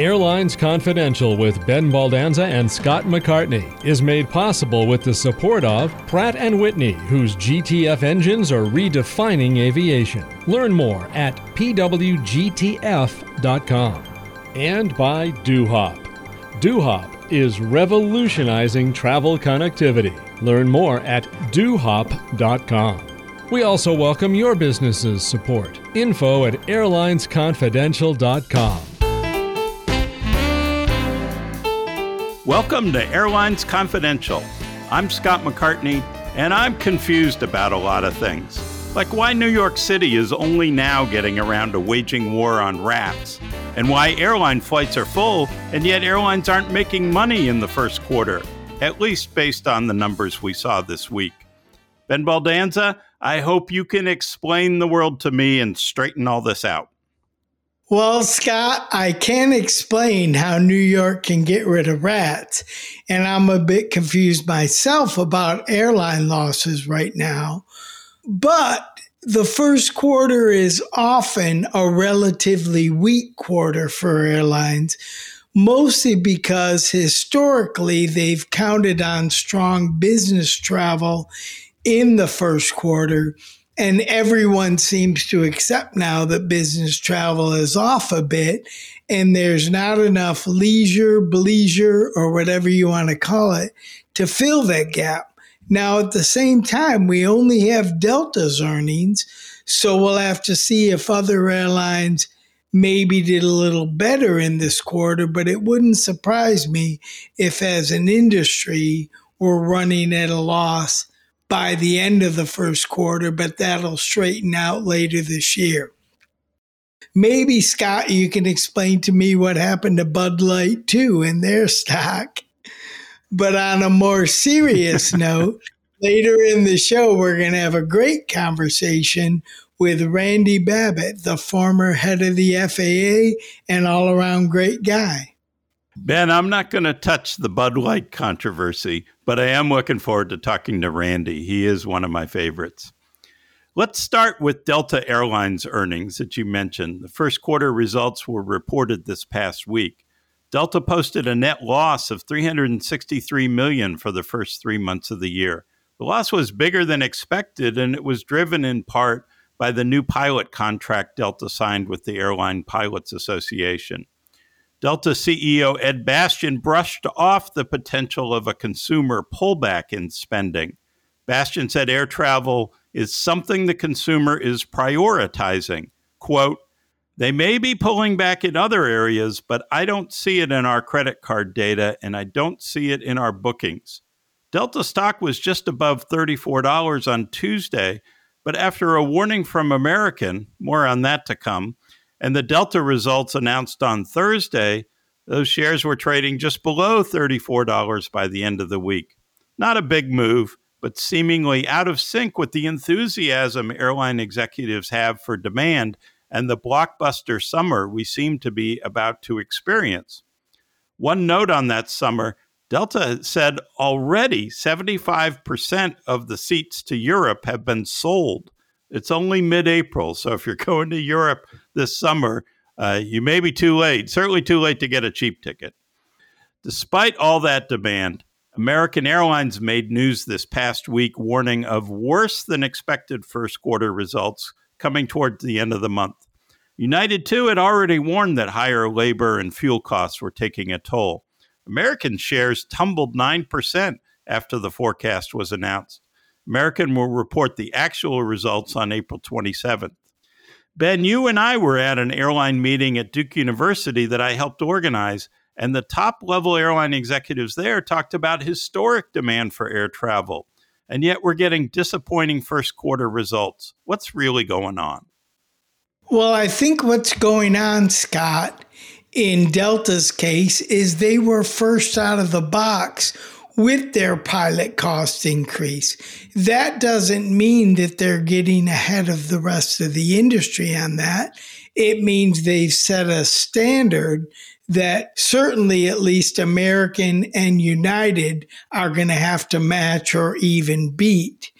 Airlines Confidential with Ben Baldanza and Scott McCartney is made possible with the support of Pratt & Whitney, whose GTF engines are redefining aviation. Learn more at pwgtf.com. And by DoHop. DoHop is revolutionizing travel connectivity. Learn more at dohop.com. We also welcome your business's support. Info at airlinesconfidential.com. Welcome to Airlines Confidential. I'm Scott McCartney, and I'm confused about a lot of things. Like why New York City is only now getting around to waging war on rats, and why airline flights are full, and yet airlines aren't making money in the first quarter, at least based on the numbers we saw this week. Ben Baldanza, I hope you can explain the world to me and straighten all this out. Well, Scott, I can't explain how New York can get rid of rats. And I'm a bit confused myself about airline losses right now. But the first quarter is often a relatively weak quarter for airlines, mostly because historically they've counted on strong business travel in the first quarter and everyone seems to accept now that business travel is off a bit and there's not enough leisure, bleisure, or whatever you want to call it to fill that gap. Now, at the same time, we only have Delta's earnings, so we'll have to see if other airlines maybe did a little better in this quarter, but it wouldn't surprise me if, as an industry, we're running at a loss by the end of the first quarter, but that'll straighten out later this year. Maybe, Scott, you can explain to me what happened to Bud Light too in their stock. But on a more serious note, later in the show, we're going to have a great conversation with Randy Babbitt, the former head of the FAA and all around great guy. Ben, I'm not going to touch the Bud Light controversy, but I am looking forward to talking to Randy. He is one of my favorites. Let's start with Delta Airlines earnings that you mentioned. The first quarter results were reported this past week. Delta posted a net loss of 363 million for the first 3 months of the year. The loss was bigger than expected and it was driven in part by the new pilot contract Delta signed with the Airline Pilots Association. Delta CEO Ed Bastian brushed off the potential of a consumer pullback in spending. Bastian said air travel is something the consumer is prioritizing. Quote, they may be pulling back in other areas, but I don't see it in our credit card data and I don't see it in our bookings. Delta stock was just above $34 on Tuesday, but after a warning from American, more on that to come, and the Delta results announced on Thursday, those shares were trading just below $34 by the end of the week. Not a big move, but seemingly out of sync with the enthusiasm airline executives have for demand and the blockbuster summer we seem to be about to experience. One note on that summer Delta said already 75% of the seats to Europe have been sold. It's only mid April. So if you're going to Europe this summer, uh, you may be too late, certainly too late to get a cheap ticket. Despite all that demand, American Airlines made news this past week warning of worse than expected first quarter results coming toward the end of the month. United, too, had already warned that higher labor and fuel costs were taking a toll. American shares tumbled 9% after the forecast was announced. American will report the actual results on April 27th. Ben, you and I were at an airline meeting at Duke University that I helped organize, and the top level airline executives there talked about historic demand for air travel. And yet we're getting disappointing first quarter results. What's really going on? Well, I think what's going on, Scott, in Delta's case, is they were first out of the box with their pilot cost increase. That doesn't mean that they're getting ahead of the rest of the industry on that. It means they've set a standard that certainly at least American and United are going to have to match or even beat.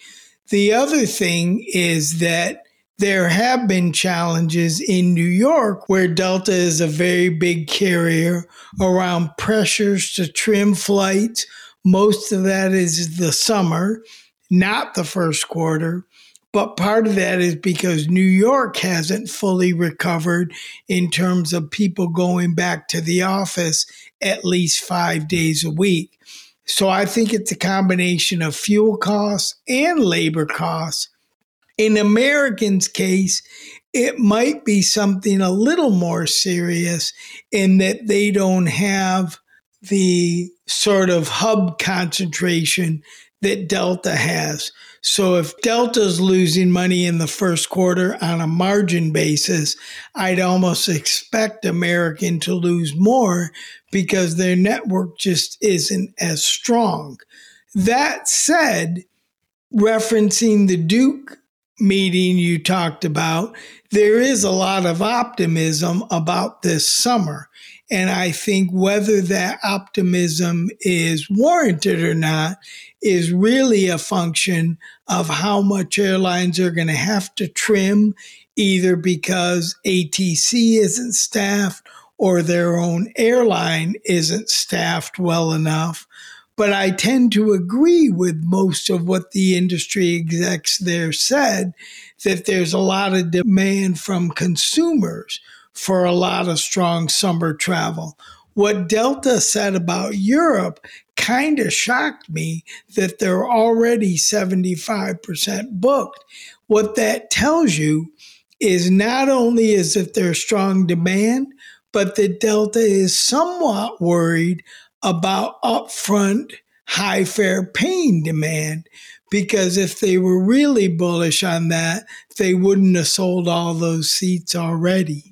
The other thing is that there have been challenges in New York where Delta is a very big carrier around pressures to trim flights. Most of that is the summer, not the first quarter. But part of that is because New York hasn't fully recovered in terms of people going back to the office at least five days a week. So I think it's a combination of fuel costs and labor costs. In Americans' case, it might be something a little more serious in that they don't have the sort of hub concentration that Delta has. So if Delta's losing money in the first quarter on a margin basis, I'd almost expect American to lose more because their network just isn't as strong. That said, referencing the Duke meeting you talked about, there is a lot of optimism about this summer. And I think whether that optimism is warranted or not is really a function of how much airlines are going to have to trim, either because ATC isn't staffed or their own airline isn't staffed well enough. But I tend to agree with most of what the industry execs there said that there's a lot of demand from consumers for a lot of strong summer travel. What Delta said about Europe kind of shocked me that they're already 75% booked. What that tells you is not only is that there's strong demand, but that Delta is somewhat worried about upfront high fare paying demand because if they were really bullish on that, they wouldn't have sold all those seats already.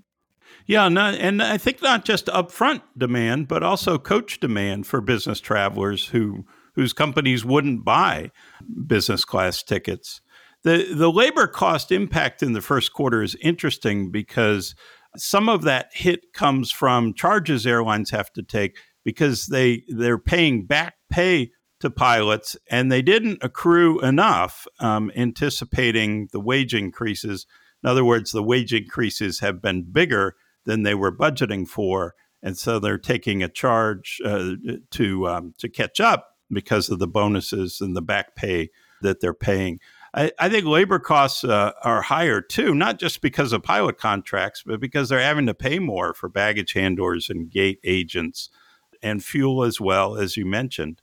Yeah, and I think not just upfront demand, but also coach demand for business travelers who whose companies wouldn't buy business class tickets. The the labor cost impact in the first quarter is interesting because some of that hit comes from charges airlines have to take because they they're paying back pay to pilots and they didn't accrue enough um, anticipating the wage increases. In other words, the wage increases have been bigger than they were budgeting for, and so they're taking a charge uh, to um, to catch up because of the bonuses and the back pay that they're paying. I, I think labor costs uh, are higher too, not just because of pilot contracts, but because they're having to pay more for baggage handlers and gate agents and fuel as well, as you mentioned.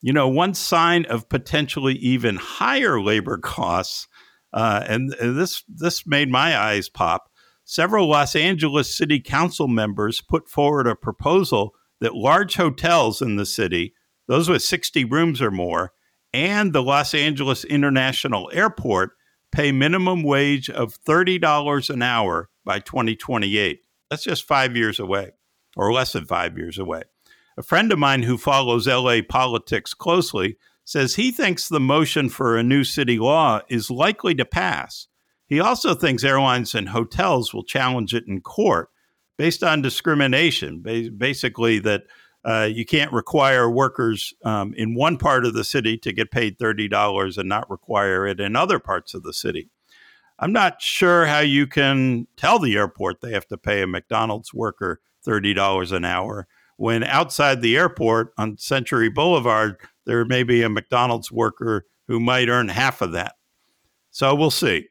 You know, one sign of potentially even higher labor costs, uh, and, and this this made my eyes pop several Los Angeles City Council members put forward a proposal that large hotels in the city, those with 60 rooms or more, and the Los Angeles International Airport pay minimum wage of $30 an hour by 2028. That's just five years away, or less than five years away. A friend of mine who follows LA politics closely says he thinks the motion for a new city law is likely to pass he also thinks airlines and hotels will challenge it in court based on discrimination, basically, that uh, you can't require workers um, in one part of the city to get paid $30 and not require it in other parts of the city. I'm not sure how you can tell the airport they have to pay a McDonald's worker $30 an hour when outside the airport on Century Boulevard, there may be a McDonald's worker who might earn half of that. So we'll see.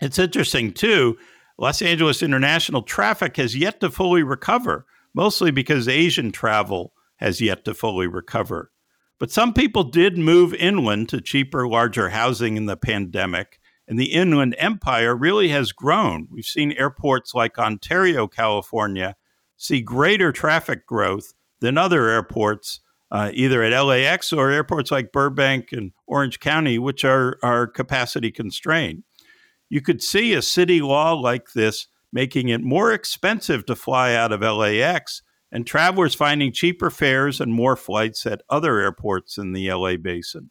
It's interesting, too. Los Angeles international traffic has yet to fully recover, mostly because Asian travel has yet to fully recover. But some people did move inland to cheaper, larger housing in the pandemic, and the inland empire really has grown. We've seen airports like Ontario, California, see greater traffic growth than other airports, uh, either at LAX or airports like Burbank and Orange County, which are, are capacity constrained. You could see a city law like this making it more expensive to fly out of LAX and travelers finding cheaper fares and more flights at other airports in the LA basin.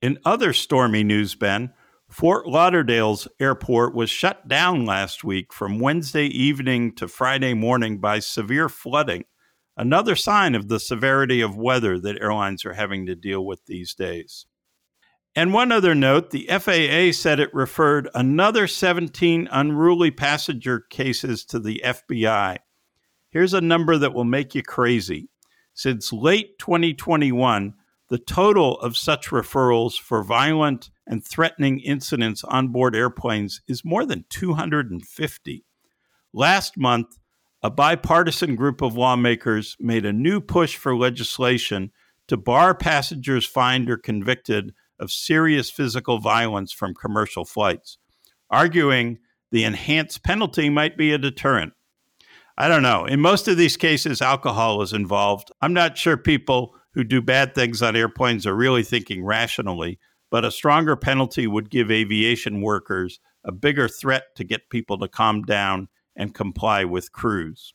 In other stormy news, Ben, Fort Lauderdale's airport was shut down last week from Wednesday evening to Friday morning by severe flooding, another sign of the severity of weather that airlines are having to deal with these days. And one other note the FAA said it referred another 17 unruly passenger cases to the FBI. Here's a number that will make you crazy. Since late 2021, the total of such referrals for violent and threatening incidents on board airplanes is more than 250. Last month, a bipartisan group of lawmakers made a new push for legislation to bar passengers fined or convicted of serious physical violence from commercial flights, arguing the enhanced penalty might be a deterrent. I don't know. In most of these cases, alcohol is involved. I'm not sure people who do bad things on airplanes are really thinking rationally, but a stronger penalty would give aviation workers a bigger threat to get people to calm down and comply with crews.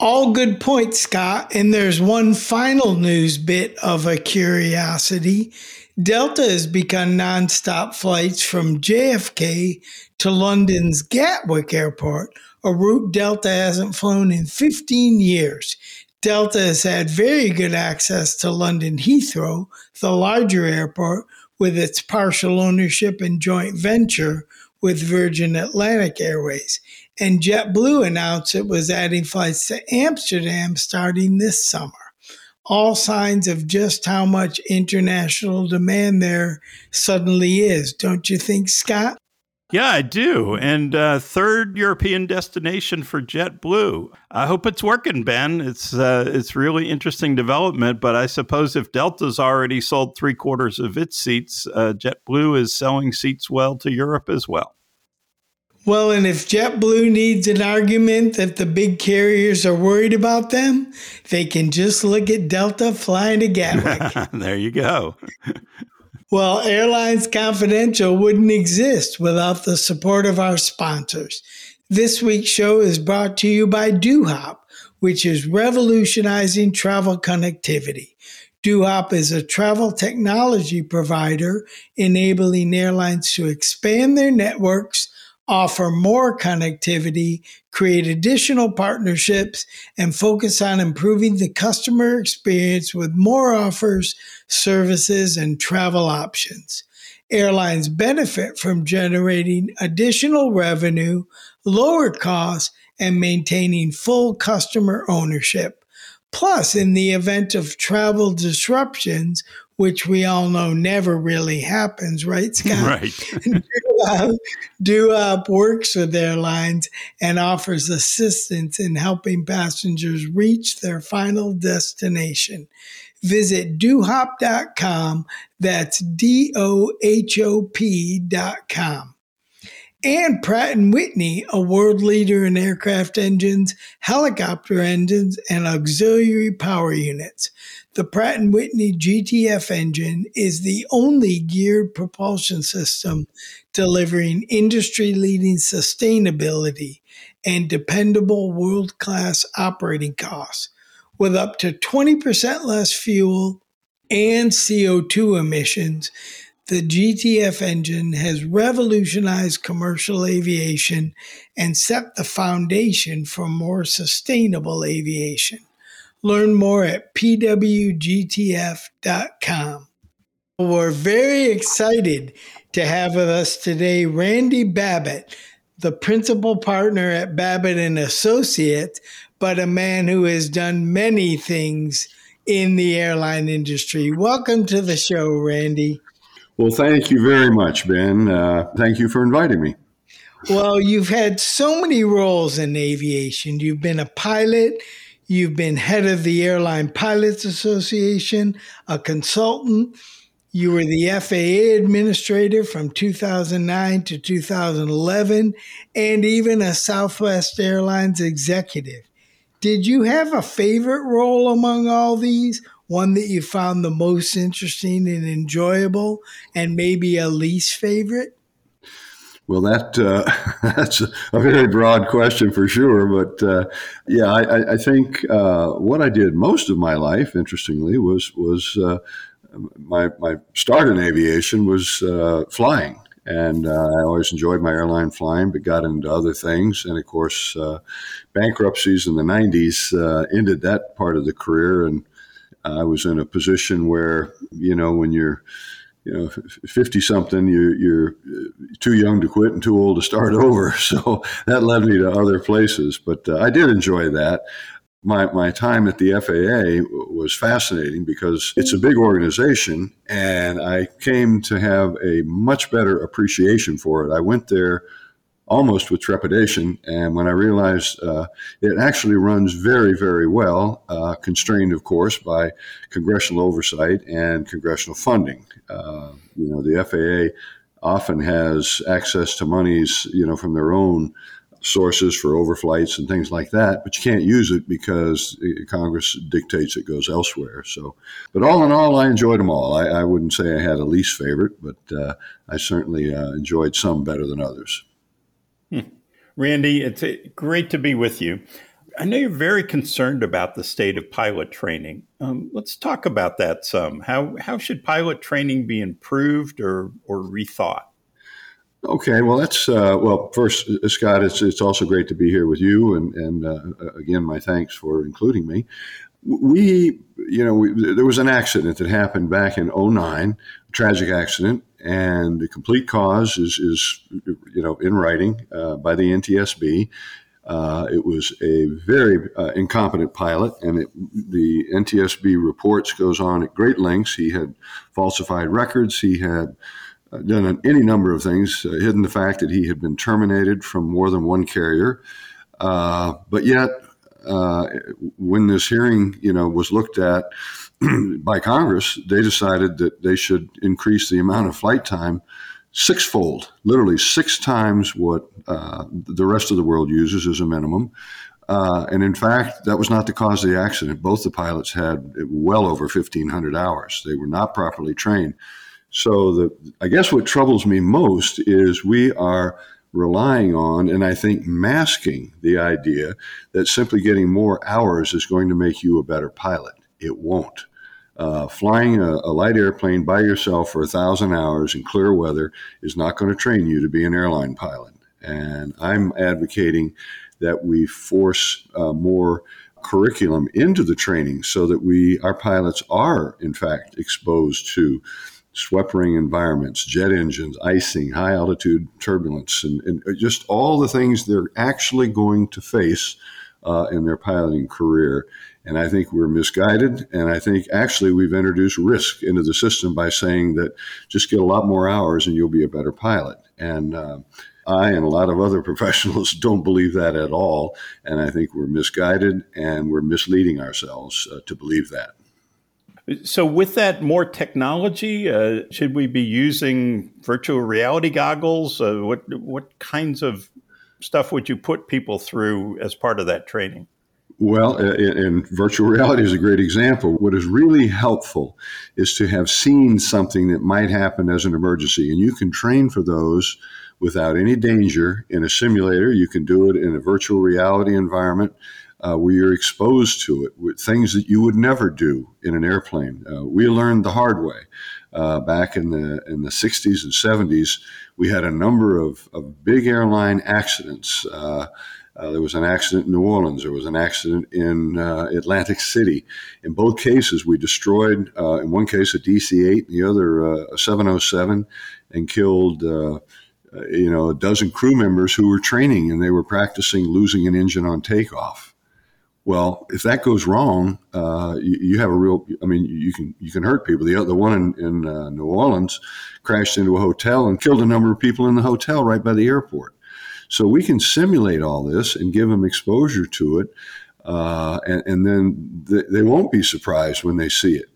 All good points, Scott. And there's one final news bit of a curiosity. Delta has begun nonstop flights from JFK to London's Gatwick Airport, a route Delta hasn't flown in 15 years. Delta has had very good access to London Heathrow, the larger airport, with its partial ownership and joint venture with Virgin Atlantic Airways. And JetBlue announced it was adding flights to Amsterdam starting this summer. All signs of just how much international demand there suddenly is, don't you think, Scott? Yeah, I do. And uh, third European destination for JetBlue. I hope it's working, Ben. It's uh, it's really interesting development. But I suppose if Delta's already sold three quarters of its seats, uh, JetBlue is selling seats well to Europe as well. Well, and if JetBlue needs an argument that the big carriers are worried about them, they can just look at Delta flying to Gatwick. there you go. Well, Airlines Confidential wouldn't exist without the support of our sponsors. This week's show is brought to you by DoHop, which is revolutionizing travel connectivity. DoHop is a travel technology provider enabling airlines to expand their networks offer more connectivity, create additional partnerships, and focus on improving the customer experience with more offers, services, and travel options. Airlines benefit from generating additional revenue, lower costs, and maintaining full customer ownership. Plus, in the event of travel disruptions, which we all know never really happens, right, Scott? Right. DoHop uh, works with airlines and offers assistance in helping passengers reach their final destination. Visit dohop.com. That's D O H O P.com and Pratt & Whitney, a world leader in aircraft engines, helicopter engines, and auxiliary power units. The Pratt & Whitney GTF engine is the only geared propulsion system delivering industry-leading sustainability and dependable world-class operating costs with up to 20% less fuel and CO2 emissions the GTF engine has revolutionized commercial aviation and set the foundation for more sustainable aviation. Learn more at pwgtf.com. We're very excited to have with us today Randy Babbitt, the principal partner at Babbitt and Associates, but a man who has done many things in the airline industry. Welcome to the show, Randy. Well, thank you very much, Ben. Uh, thank you for inviting me. Well, you've had so many roles in aviation. You've been a pilot, you've been head of the Airline Pilots Association, a consultant. You were the FAA administrator from 2009 to 2011, and even a Southwest Airlines executive. Did you have a favorite role among all these, one that you found the most interesting and enjoyable, and maybe a least favorite? Well, that uh, that's a very broad question for sure, but uh, yeah, I, I think uh, what I did most of my life, interestingly, was was uh, my my start in aviation was uh, flying, and uh, I always enjoyed my airline flying, but got into other things, and of course, bankruptcies in the '90s ended that part of the career, and I was in a position where, you know, when you're you know, 50 something, you, you're too young to quit and too old to start over. So that led me to other places. But uh, I did enjoy that. My, my time at the FAA was fascinating because it's a big organization, and I came to have a much better appreciation for it. I went there almost with trepidation. And when I realized uh, it actually runs very, very well, uh, constrained, of course, by congressional oversight and congressional funding. Uh, you know, the FAA often has access to monies, you know, from their own sources for overflights and things like that, but you can't use it because Congress dictates it goes elsewhere. So, but all in all, I enjoyed them all. I, I wouldn't say I had a least favorite, but uh, I certainly uh, enjoyed some better than others. Randy, it's uh, great to be with you. I know you're very concerned about the state of pilot training. Um, let's talk about that some. How how should pilot training be improved or or rethought? Okay, well, that's uh, well. First, uh, Scott, it's it's also great to be here with you, and and uh, again, my thanks for including me. We, you know, we, there was an accident that happened back in 09, a tragic accident, and the complete cause is, is you know, in writing uh, by the NTSB. Uh, it was a very uh, incompetent pilot, and it, the NTSB reports goes on at great lengths. He had falsified records. He had uh, done any number of things, uh, hidden the fact that he had been terminated from more than one carrier. Uh, but yet, when this hearing, you know, was looked at, by Congress, they decided that they should increase the amount of flight time sixfold, literally six times what uh, the rest of the world uses as a minimum. Uh, and in fact, that was not the cause of the accident. Both the pilots had well over 1,500 hours. They were not properly trained. So, the, I guess what troubles me most is we are relying on and I think masking the idea that simply getting more hours is going to make you a better pilot. It won't. Uh, flying a, a, light airplane by yourself for a thousand hours in clear weather is not going to train you to be an airline pilot. And I'm advocating that we force uh, more curriculum into the training so that we our pilots are in fact exposed to swept wing environments, jet engines, icing, high altitude turbulence, and, and just all the things they're actually going to face uh, in their piloting career. And I think we're misguided. And I think actually we've introduced risk into the system by saying that just get a lot more hours and you'll be a better pilot. And uh, I and a lot of other professionals don't believe that at all. And I think we're misguided and we're misleading ourselves uh, to believe that. So, with that more technology, uh, should we be using virtual reality goggles? Uh, what what kinds of stuff would you put people through as part of that training? Well, and virtual reality is a great example. What is really helpful is to have seen something that might happen as an emergency, and you can train for those without any danger in a simulator. You can do it in a virtual reality environment. Uh, where you're exposed to it with things that you would never do in an airplane. Uh, we learned the hard way. Uh, back in the in the 60s and 70s, we had a number of, of big airline accidents. Uh, uh, there was an accident in New Orleans. There was an accident in uh, Atlantic City. In both cases, we destroyed, in one case, a DC 8, the other, a 707, and killed you know, a dozen crew members who were training and they were practicing losing an engine on takeoff. Well, if that goes wrong, uh, you, you, have a real. I mean, you can you can hurt people. The the one in, in uh, New Orleans crashed into a hotel and killed a number of people in the hotel right by the airport. So we can simulate all this and give them exposure to it, uh, and, and, then they, they won't be surprised when they see it.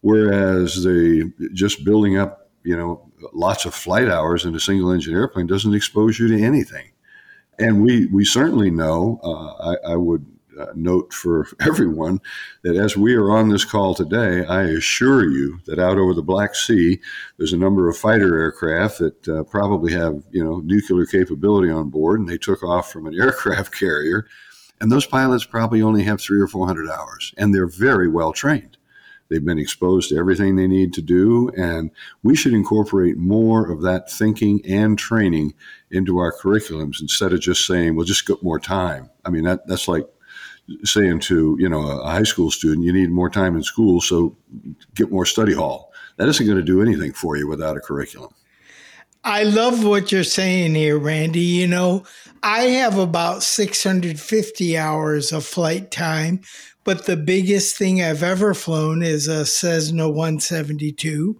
Whereas they just building up, you know, lots of flight hours in a single engine airplane doesn't expose you to anything. And we we certainly know. Uh, I, I would uh, note for everyone that as we are on this call today, I assure you that out over the Black Sea, there's a number of fighter aircraft that uh, probably have you know nuclear capability on board, and they took off from an aircraft carrier, and those pilots probably only have three or four hundred hours, and they're very well trained. They've been exposed to everything they need to do, and we should incorporate more of that thinking and training into our curriculums instead of just saying, "Well, just get more time." I mean, that that's like saying to you know a high school student, you need more time in school, so get more study hall. that isn't going to do anything for you without a curriculum. I love what you're saying here, Randy. You know, I have about 650 hours of flight time, but the biggest thing I've ever flown is a Cessna 172.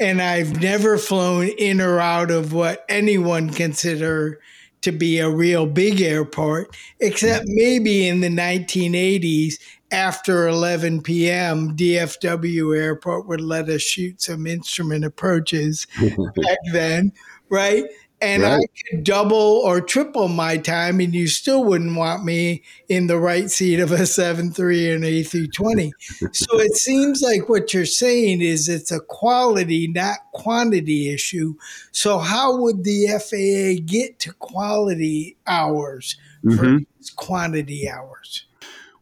And I've never flown in or out of what anyone consider to be a real big airport, except mm-hmm. maybe in the 1980s after 11 p.m., DFW Airport would let us shoot some instrument approaches back then, right? And right. I could double or triple my time, and you still wouldn't want me in the right seat of a 7.3 and A320. so it seems like what you're saying is it's a quality, not quantity issue. So, how would the FAA get to quality hours mm-hmm. quantity hours?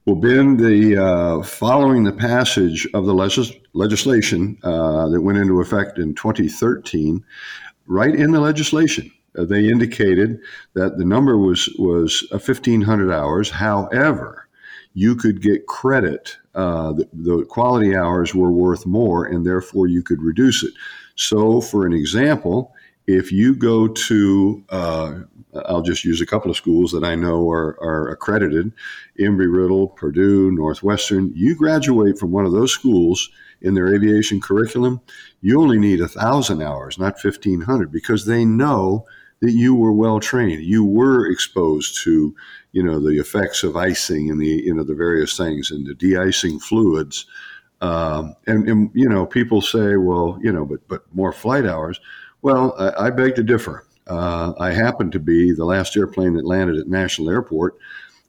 Well, Ben, the uh, following the passage of the legis- legislation uh, that went into effect in 2013, right in the legislation, uh, they indicated that the number was was 1,500 hours. However, you could get credit. Uh, the, the quality hours were worth more, and therefore you could reduce it. So, for an example, if you go to uh, I'll just use a couple of schools that I know are, are accredited Embry Riddle, Purdue, Northwestern. You graduate from one of those schools in their aviation curriculum, you only need a thousand hours, not 1500, because they know that you were well trained. You were exposed to, you know, the effects of icing and the, you know, the various things and the de-icing fluids. Um, and, and, you know, people say, well, you know, but, but more flight hours. Well, I, I beg to differ. Uh, I happened to be the last airplane that landed at National Airport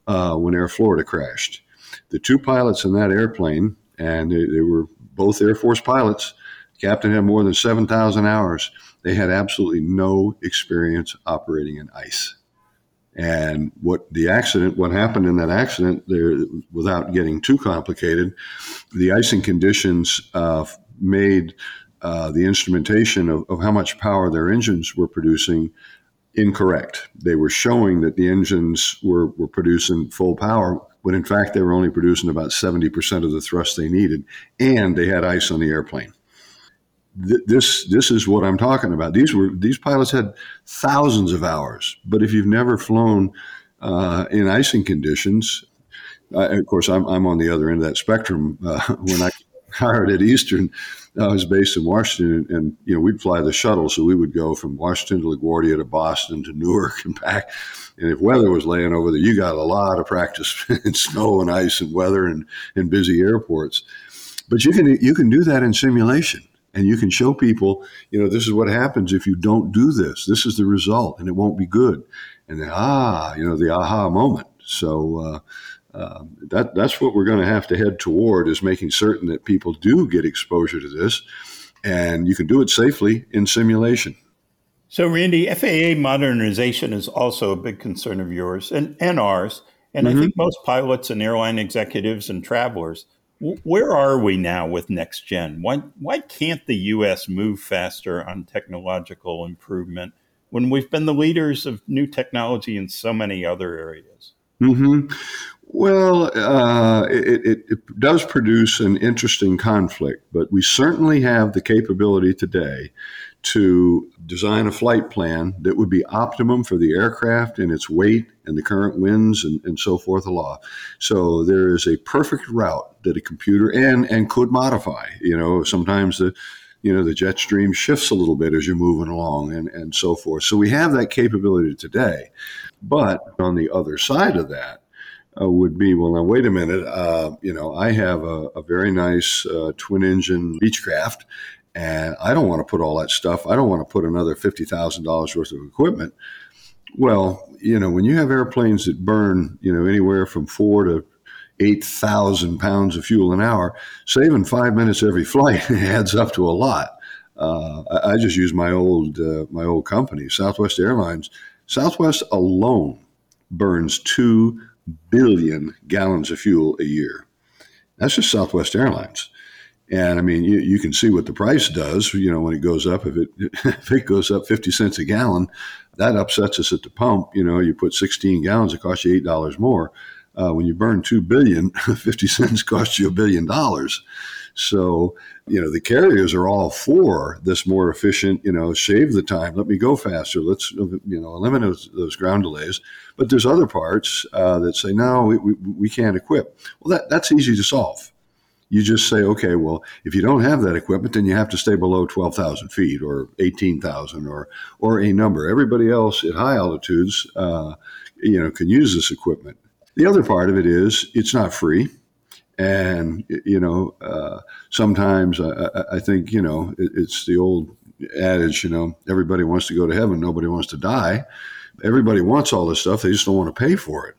uh, when Air Florida crashed. The two pilots in that airplane, and they, they were both Air Force pilots, captain had more than 7,000 hours. They had absolutely no experience operating in ice. And what the accident, what happened in that accident, there, without getting too complicated, the icing conditions uh, made uh, the instrumentation of, of how much power their engines were producing incorrect. They were showing that the engines were, were producing full power, when in fact they were only producing about 70% of the thrust they needed, and they had ice on the airplane. Th- this this is what I'm talking about. These were these pilots had thousands of hours, but if you've never flown uh, in icing conditions, of course I'm, I'm on the other end of that spectrum. Uh, when I hired at Eastern, I was based in Washington, and you know we'd fly the shuttle, so we would go from Washington to LaGuardia to Boston to Newark and back. And if weather was laying over there, you got a lot of practice in snow and ice and weather and, and busy airports. But you can you can do that in simulation, and you can show people, you know, this is what happens if you don't do this. This is the result, and it won't be good. And then ah, you know, the aha moment. So. Uh, uh, that that's what we're going to have to head toward is making certain that people do get exposure to this, and you can do it safely in simulation. So, Randy, FAA modernization is also a big concern of yours and, and ours. And mm-hmm. I think most pilots and airline executives and travelers, where are we now with next gen? Why, why can't the U.S. move faster on technological improvement when we've been the leaders of new technology in so many other areas? Mm-hmm. Well, uh, it, it, it, does produce an interesting conflict, but we certainly have the capability today to design a flight plan that would be optimum for the aircraft and its weight and the current winds and, and so forth law. So there is a perfect route that a computer and and could modify. You know, sometimes the you know the jet stream shifts a little bit as you're moving along and, and so forth. So we have that capability today. But on the other side of that, uh, would be well now wait a minute uh, you know i have a, a very nice uh, twin engine beechcraft and i don't want to put all that stuff i don't want to put another $50000 worth of equipment well you know when you have airplanes that burn you know anywhere from four to 8,000 pounds of fuel an hour, saving five minutes every flight adds up to a lot. Uh, I, I, just use my old uh, my old company, Southwest Airlines. Southwest alone burns two billion gallons of fuel a year. That's just Southwest Airlines. And I mean, you, you can see what the price does, you know, when it goes up. If it, if it goes up 50 cents a gallon, that upsets us at the pump. You know, you put 16 gallons, it costs you $8 more. Uh, when you burn 2 billion, 50 cents costs you a billion dollars. So, you know, the carriers are all for this more efficient, you know, save the time, let me go faster, let's, you know, eliminate those, ground delays. But there's other parts uh, that say, no, we, we, we can't equip. Well, that, that's easy to solve you just say, okay, well, if you don't have that equipment, then you have to stay below 12,000 feet or 18,000 or, or a number. Everybody else at high altitudes, uh, you know, can use this equipment. The other part of it is it's not free. And, you know, uh, sometimes I, I, think, you know, it, it's the old adage, you know, everybody wants to go to heaven, nobody wants to die. Everybody wants all this stuff, they just don't want to pay for it.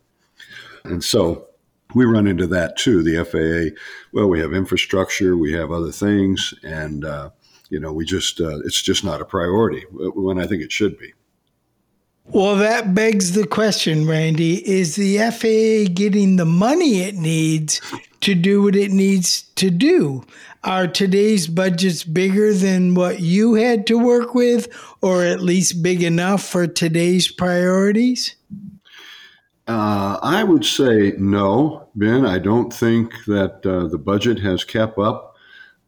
And so, we run into that too. The FAA, well, we have infrastructure, we have other things, and uh, you know, we just uh, it's just not a priority when I think it should be. Well, that begs the question, Randy: Is the FAA getting the money it needs to do what it needs to do? Are today's budgets bigger than what you had to work with, or at least big enough for today's priorities? Uh, I would say no, Ben. I don't think that uh, the budget has kept up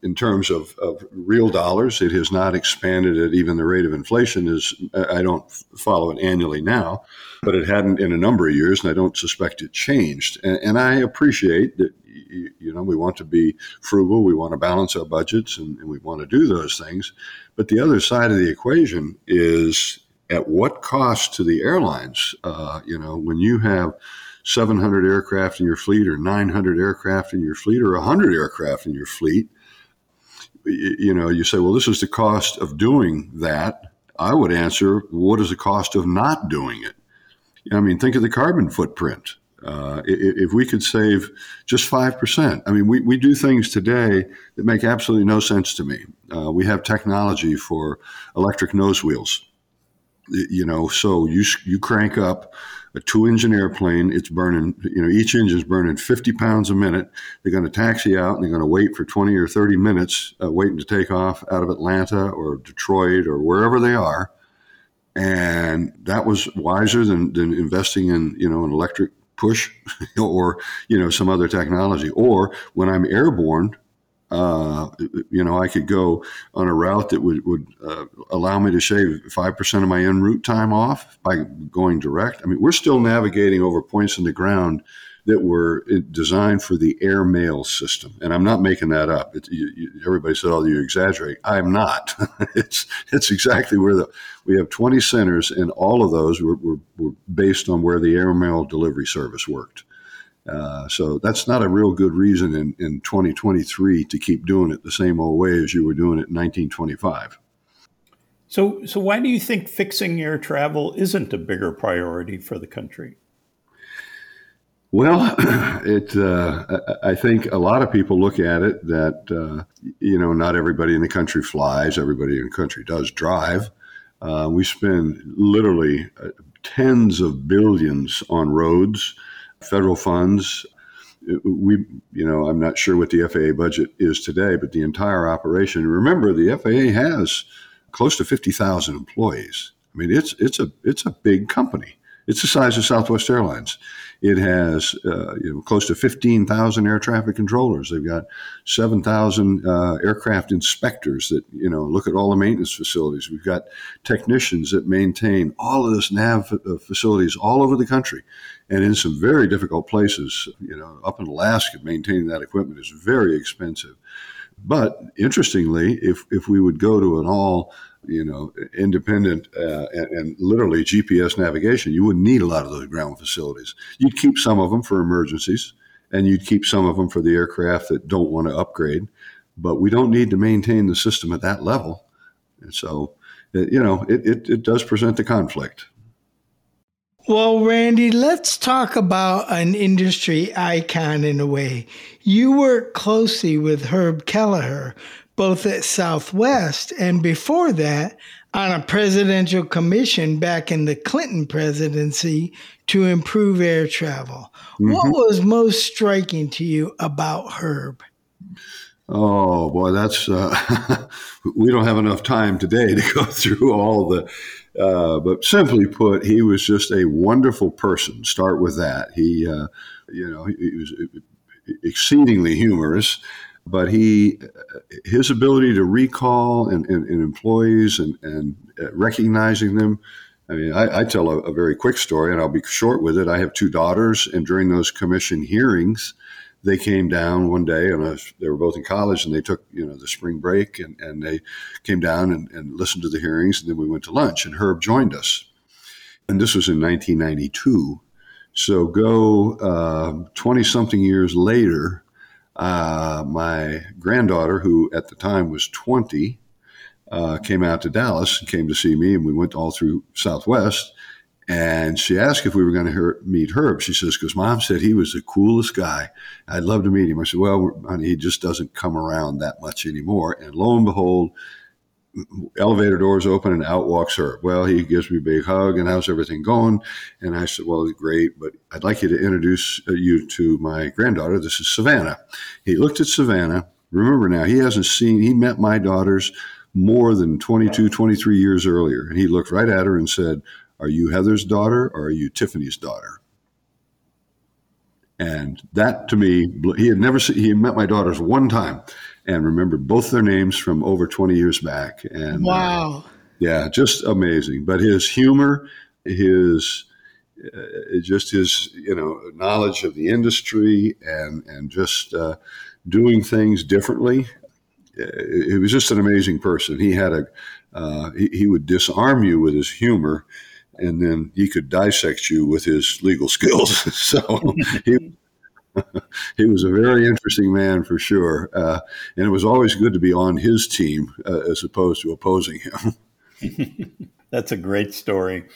in terms of, of, real dollars. It has not expanded at even the rate of inflation. Is I don't follow it annually now, but it hadn't in a number of years, and I don't suspect it changed. And, and I appreciate that. You know, we want to be frugal. We want to balance our budgets, and, and we want to do those things. But the other side of the equation is at what cost to the airlines? Uh, you know, when you have 700 aircraft in your fleet, or 900 aircraft in your fleet, or 100 aircraft in your fleet, you, you know, you say, well, this is the cost of doing that. I would answer, what is the cost of not doing it? I mean, think of the carbon footprint. Uh, if we could save just 5%, I mean, we, we do things today that make absolutely no sense to me. Uh, we have technology for electric nose wheels you know, so you you crank up a two engine airplane. It's burning, you know, each engine is burning 50 pounds a minute. They're going to taxi out and they're going to wait for 20 or 30 minutes, uh, waiting to take off out of Atlanta or Detroit or wherever they are. And that was wiser than, than investing in, you know, an electric push or, you know, some other technology. Or when I'm airborne, uh, you know, I could go on a route that would, would uh, allow me to shave 5% of my en route time off by going direct. I mean, we're still navigating over points in the ground that were uh, designed for the air mail system. And I'm not making that up. It, you, you, everybody said, oh, you exaggerate. I'm not. it's, it's exactly where the, we have 20 centers, and all of those were, were, were based on where the air mail delivery service worked. Uh, so that's not a real good reason in, in 2023 to keep doing it the same old way as you were doing it in 1925. So, so why do you think fixing air travel isn't a bigger priority for the country? Well, it. Uh, I think a lot of people look at it that uh, you know not everybody in the country flies. Everybody in the country does drive. Uh, we spend literally uh, tens of billions on roads federal funds. We, you know, I'm not sure what the FAA budget is today, but the entire operation. Remember, the FAA has close to 50,000 employees. I mean, it's it's a it's a big company. It's the size of Southwest Airlines. It has uh, you know, close to 15,000 air traffic controllers. They've got 7,000 uh, aircraft inspectors that you know look at all the maintenance facilities. We've got technicians that maintain all of this nav uh, facilities all over the country, and in some very difficult places. You know, up in Alaska, maintaining that equipment is very expensive. But interestingly, if if we would go to an all you know, independent uh, and, and, literally GPS navigation, you wouldn't need a lot of those ground facilities. You'd keep some of them for emergencies, and you'd keep some of them for the aircraft that don't want to upgrade. But we don't need to maintain the system at that level. And so, it, you know, it, it, it does present the conflict. Well, Randy, let's talk about an industry icon in a way. You work closely with Herb Kelleher, both at Southwest and before that on a presidential commission back in the Clinton presidency to improve air travel. Mm-hmm. What was most striking to you about Herb? Oh boy, that's uh, we don't have enough time today to go through all the. Uh, but simply put, he was just a wonderful person. Start with that. He, uh, you know, he, he was exceedingly humorous but he his ability to recall and, and, and employees and, and uh, recognizing them I mean, I, I tell a, a, very quick story, and I'll be short with it. I have two daughters, and during those commission hearings, they came down one day, and was, they were both in college, and they took you know the spring break, and, and they came down and, and listened to the hearings, and then we went to lunch, and Herb joined us, and this was in 1992. So go twenty uh, something years later, uh, my granddaughter, who at the time was 20, uh, came out to Dallas and came to see me, and we went all through Southwest. And she asked if we were going to meet Herb. She says, because mom said he was the coolest guy. I'd love to meet him. I said, well, honey, he just doesn't come around that much anymore. And lo and behold, elevator doors open and out walks Herb. Well, he gives me a big hug and how's everything going? And I said, well, it's great, but I'd like you to introduce uh, you to my granddaughter. This is Savannah. He looked at Savannah. Remember now, he hasn't seen, he met my daughters more than 22, 23 years earlier. And he looked right at her and said, Are you Heather's daughter or are you Tiffany's daughter? And that to me, he had never seen, he had met my daughters one time and remembered both their names from over 20 years back. And uh, wow. Uh, yeah, just amazing. But his humor, his, uh, just his you know knowledge of the industry and and just uh, doing things differently he was just an amazing person. He had a uh, he, he, would disarm you with his humor, and then he could dissect you with his legal skills. so he he was a very interesting man for sure, uh, and it was always good to be on his team uh, as opposed to opposing him. That's a great story.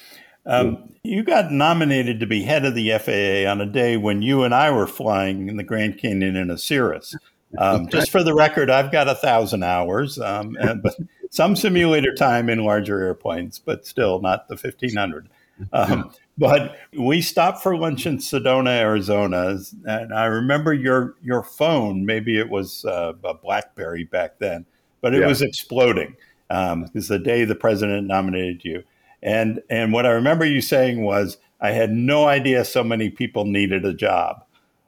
Um, you got nominated to be head of the FAA on a day when you and I were flying in the Grand Canyon in a Cirrus. Um, just for the record, I've got a thousand hours, um, and, but some simulator time in larger airplanes, but still not the 1500. Um, but we stopped for lunch in Sedona, Arizona, and I remember your your phone. Maybe it was uh, a BlackBerry back then, but it yeah. was exploding um, the day the president nominated you. And and what I remember you saying was, I had no idea so many people needed a job.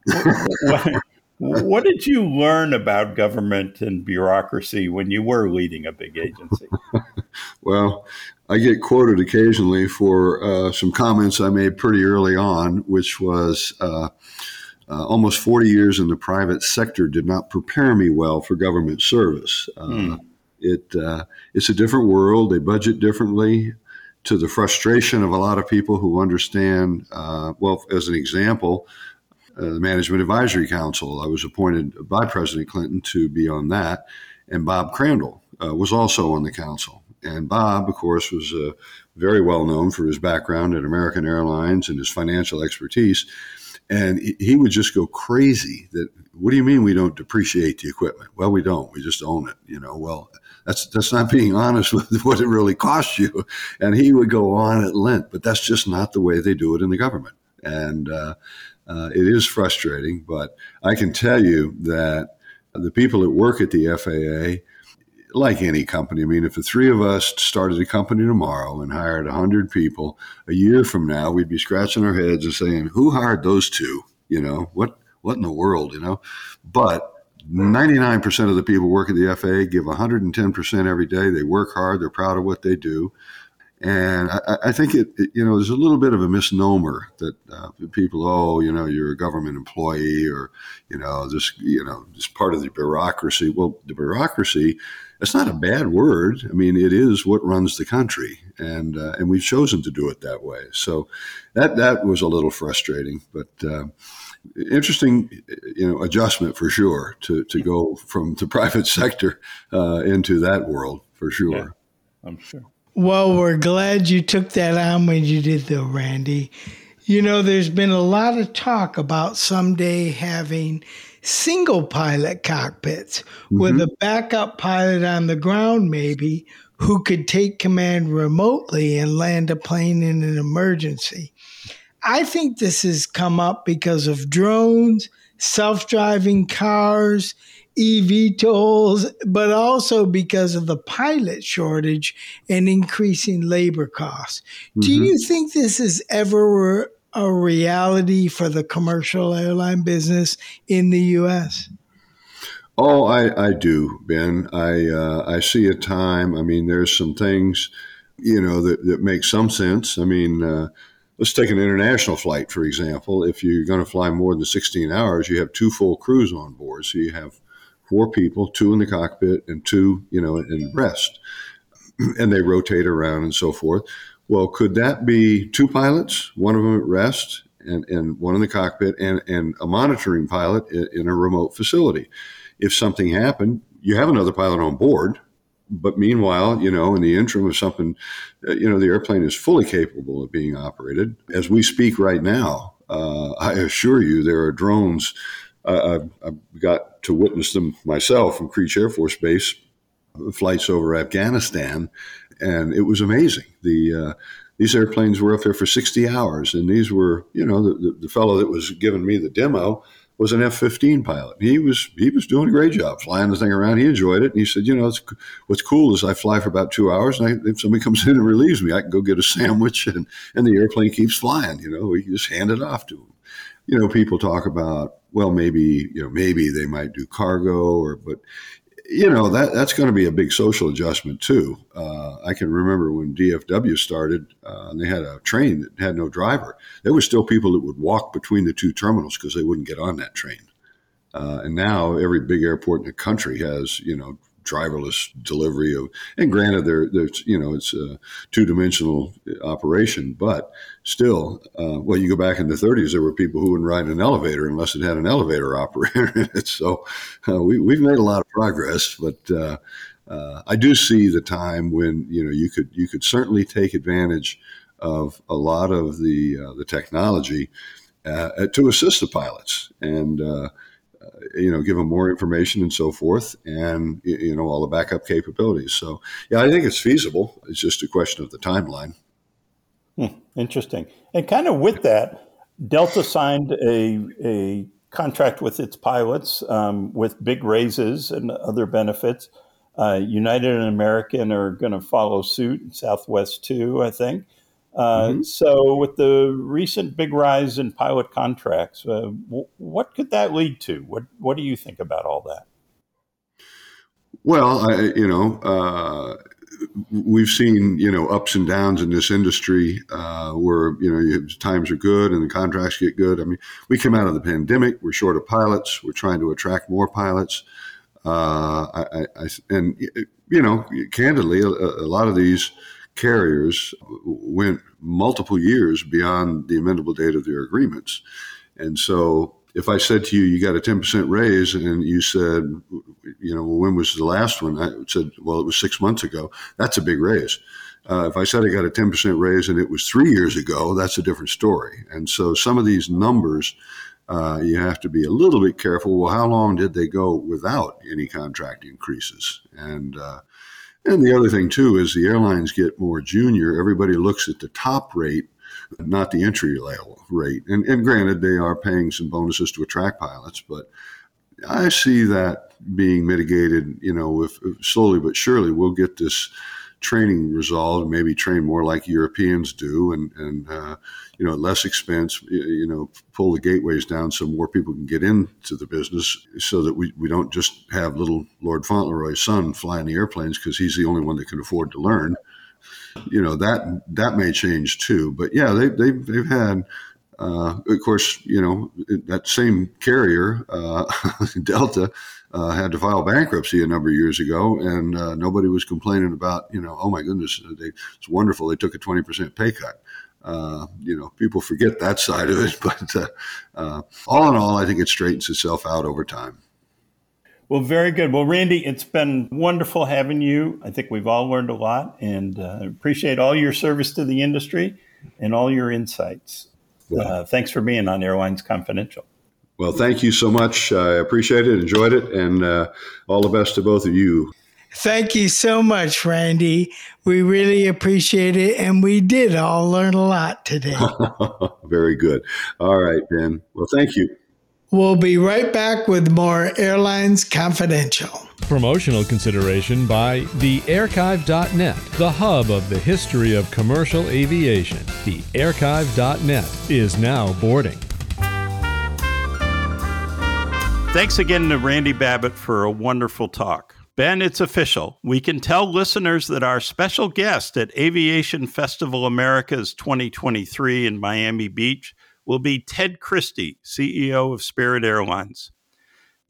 what, what did you learn about government and bureaucracy when you were leading a big agency? well, I get quoted occasionally for uh, some comments I made pretty early on, which was uh, uh, almost 40 years in the private sector did not prepare me well for government service. Mm. It uh, it's a different world. They budget differently. To the frustration of a lot of people who understand, uh, well, as an example, uh, the Management Advisory Council. I was appointed by President Clinton to be on that, and Bob Crandall uh, was also on the council. And Bob, of course, was uh, very well known for his background at American Airlines and his financial expertise. And he would just go crazy that, what do you mean we don't depreciate the equipment? Well, we don't. We just own it. You know, well, that's that's not being honest with what it really costs you. And he would go on at length, but that's just not the way they do it in the government. And uh, uh, it is frustrating, but I can tell you that the people that work at the FAA, like any company, I mean, if the three of us started a company tomorrow and hired 100 people, a year from now, we'd be scratching our heads and saying, who hired those two? You know, what, what in the world, you know? But 99% of the people work at the FAA give 110% every day. They work hard. They're proud of what they do. And I, I think it, it, you know, there's a little bit of a misnomer that uh, people, oh, you know, you're a government employee or, you know, this, you know, this part of the bureaucracy. Well, the bureaucracy, it's not a bad word. I mean, it is what runs the country, and uh, and we've chosen to do it that way. So that that was a little frustrating, but. Uh, interesting, you know, adjustment for sure to, to go from the private sector uh, into that world for sure. Yeah, I'm sure. Well, we're glad you took that on when you did, though, Randy. You know, there's been a lot of talk about someday having single pilot cockpits mm-hmm. with a backup pilot on the ground, maybe, who could take command remotely and land a plane in an emergency. I think this has come up because of drones, self driving cars, eVTOLs, but also because of the pilot shortage and increasing labor costs. Mm-hmm. Do you think this is ever a reality for the commercial airline business in the U.S.? Oh, I, I do, Ben. I uh, I see a time. I mean, there's some things, you know, that, that make some sense. I mean, uh, let's take an international flight, for example. If you're going to fly more than 16 hours, you have two full crews on board. So you have four people, two in the cockpit and two, you know, in rest. And they rotate around and so forth. Well, could that be two pilots, one of them at rest and, and one in the cockpit, and, and a monitoring pilot in, in a remote facility? If something happened, you have another pilot on board, but meanwhile, you know, in the interim of something, uh, you know, the airplane is fully capable of being operated. As we speak right now, uh, I assure you, there are drones. I, I got to witness them myself from Creech Air Force Base, flights over Afghanistan, and it was amazing. The uh, these airplanes were up there for 60 hours, and these were, you know, the, the, the fellow that was giving me the demo was an F-15 pilot. He was he was doing a great job flying the thing around. He enjoyed it. And he said, you know, what's cool is I fly for about two hours, and I, if somebody comes in and relieves me, I can go get a sandwich, and and the airplane keeps flying. You know, we just hand it off to him. You know, people talk about well, maybe you know, maybe they might do cargo, or but you know that that's going to be a big social adjustment too. Uh, I can remember when DFW started, uh, and they had a train that had no driver. There were still people that would walk between the two terminals because they wouldn't get on that train. Uh, and now every big airport in the country has you know driverless delivery of. And granted, there there's you know it's a two dimensional operation, but still, uh, well, you go back in the 30s, there were people who wouldn't ride an elevator unless it had an elevator operator in it. So uh, we we've made a lot of progress, but. Uh, uh, I do see the time when you know you could you could certainly take advantage of a lot of the uh, the technology uh, to assist the pilots, and uh, uh, you know, give them more information and so forth, and you know all the backup capabilities. So, yeah, I think it's feasible. It's just a question of the timeline. Hmm, interesting. And kind of with that, Delta signed a a contract with its pilots um, with big raises and other benefits. Uh, United and American are going to follow suit, Southwest too, I think. Uh, mm-hmm. So, with the recent big rise in pilot contracts, uh, w- what could that lead to? What What do you think about all that? Well, I, you know, uh, we've seen you know ups and downs in this industry uh, where you know times are good and the contracts get good. I mean, we came out of the pandemic. We're short of pilots. We're trying to attract more pilots. Uh, I, I, and you know, candidly, a, a lot of these carriers went multiple years beyond the amendable date of their agreements. And so if I said to you, you got a 10% raise, and you said, you know, when was the last one? I said, well, it was six months ago. That's a big raise. Uh, if I said I got a 10% raise and it was three years ago, that's a different story. And so some of these numbers, uh, you have to be a little bit careful. Well, how long did they go without any contract increases? And uh, and the other thing, too, is the airlines get more junior. Everybody looks at the top rate, not the entry level rate. And, and granted, they are paying some bonuses to attract pilots, but I see that being mitigated, you know, if, if slowly but surely we'll get this training resolved maybe train more like Europeans do and, and uh, you know, at less expense, you know, pull the gateways down so more people can get into the business so that we, we don't just have little Lord Fauntleroy's son flying the airplanes because he's the only one that can afford to learn. You know, that that may change too. But yeah, they, they, they've had, uh, of course, you know, that same carrier, uh, Delta, uh, had to file bankruptcy a number of years ago, and uh, nobody was complaining about, you know, oh my goodness, they, it's wonderful. They took a 20% pay cut. Uh, you know, people forget that side of it, but uh, uh, all in all, I think it straightens itself out over time. Well, very good. Well, Randy, it's been wonderful having you. I think we've all learned a lot and uh, appreciate all your service to the industry and all your insights. Uh, thanks for being on Airlines Confidential. Well, thank you so much. I appreciate it, enjoyed it, and uh, all the best to both of you. Thank you so much, Randy. We really appreciate it. And we did all learn a lot today. Very good. All right, Ben. Well, thank you. We'll be right back with more Airlines Confidential. Promotional consideration by thearchive.net, the hub of the history of commercial aviation. Thearchive.net is now boarding. Thanks again to Randy Babbitt for a wonderful talk. Ben, it's official. We can tell listeners that our special guest at Aviation Festival Americas 2023 in Miami Beach will be Ted Christie, CEO of Spirit Airlines.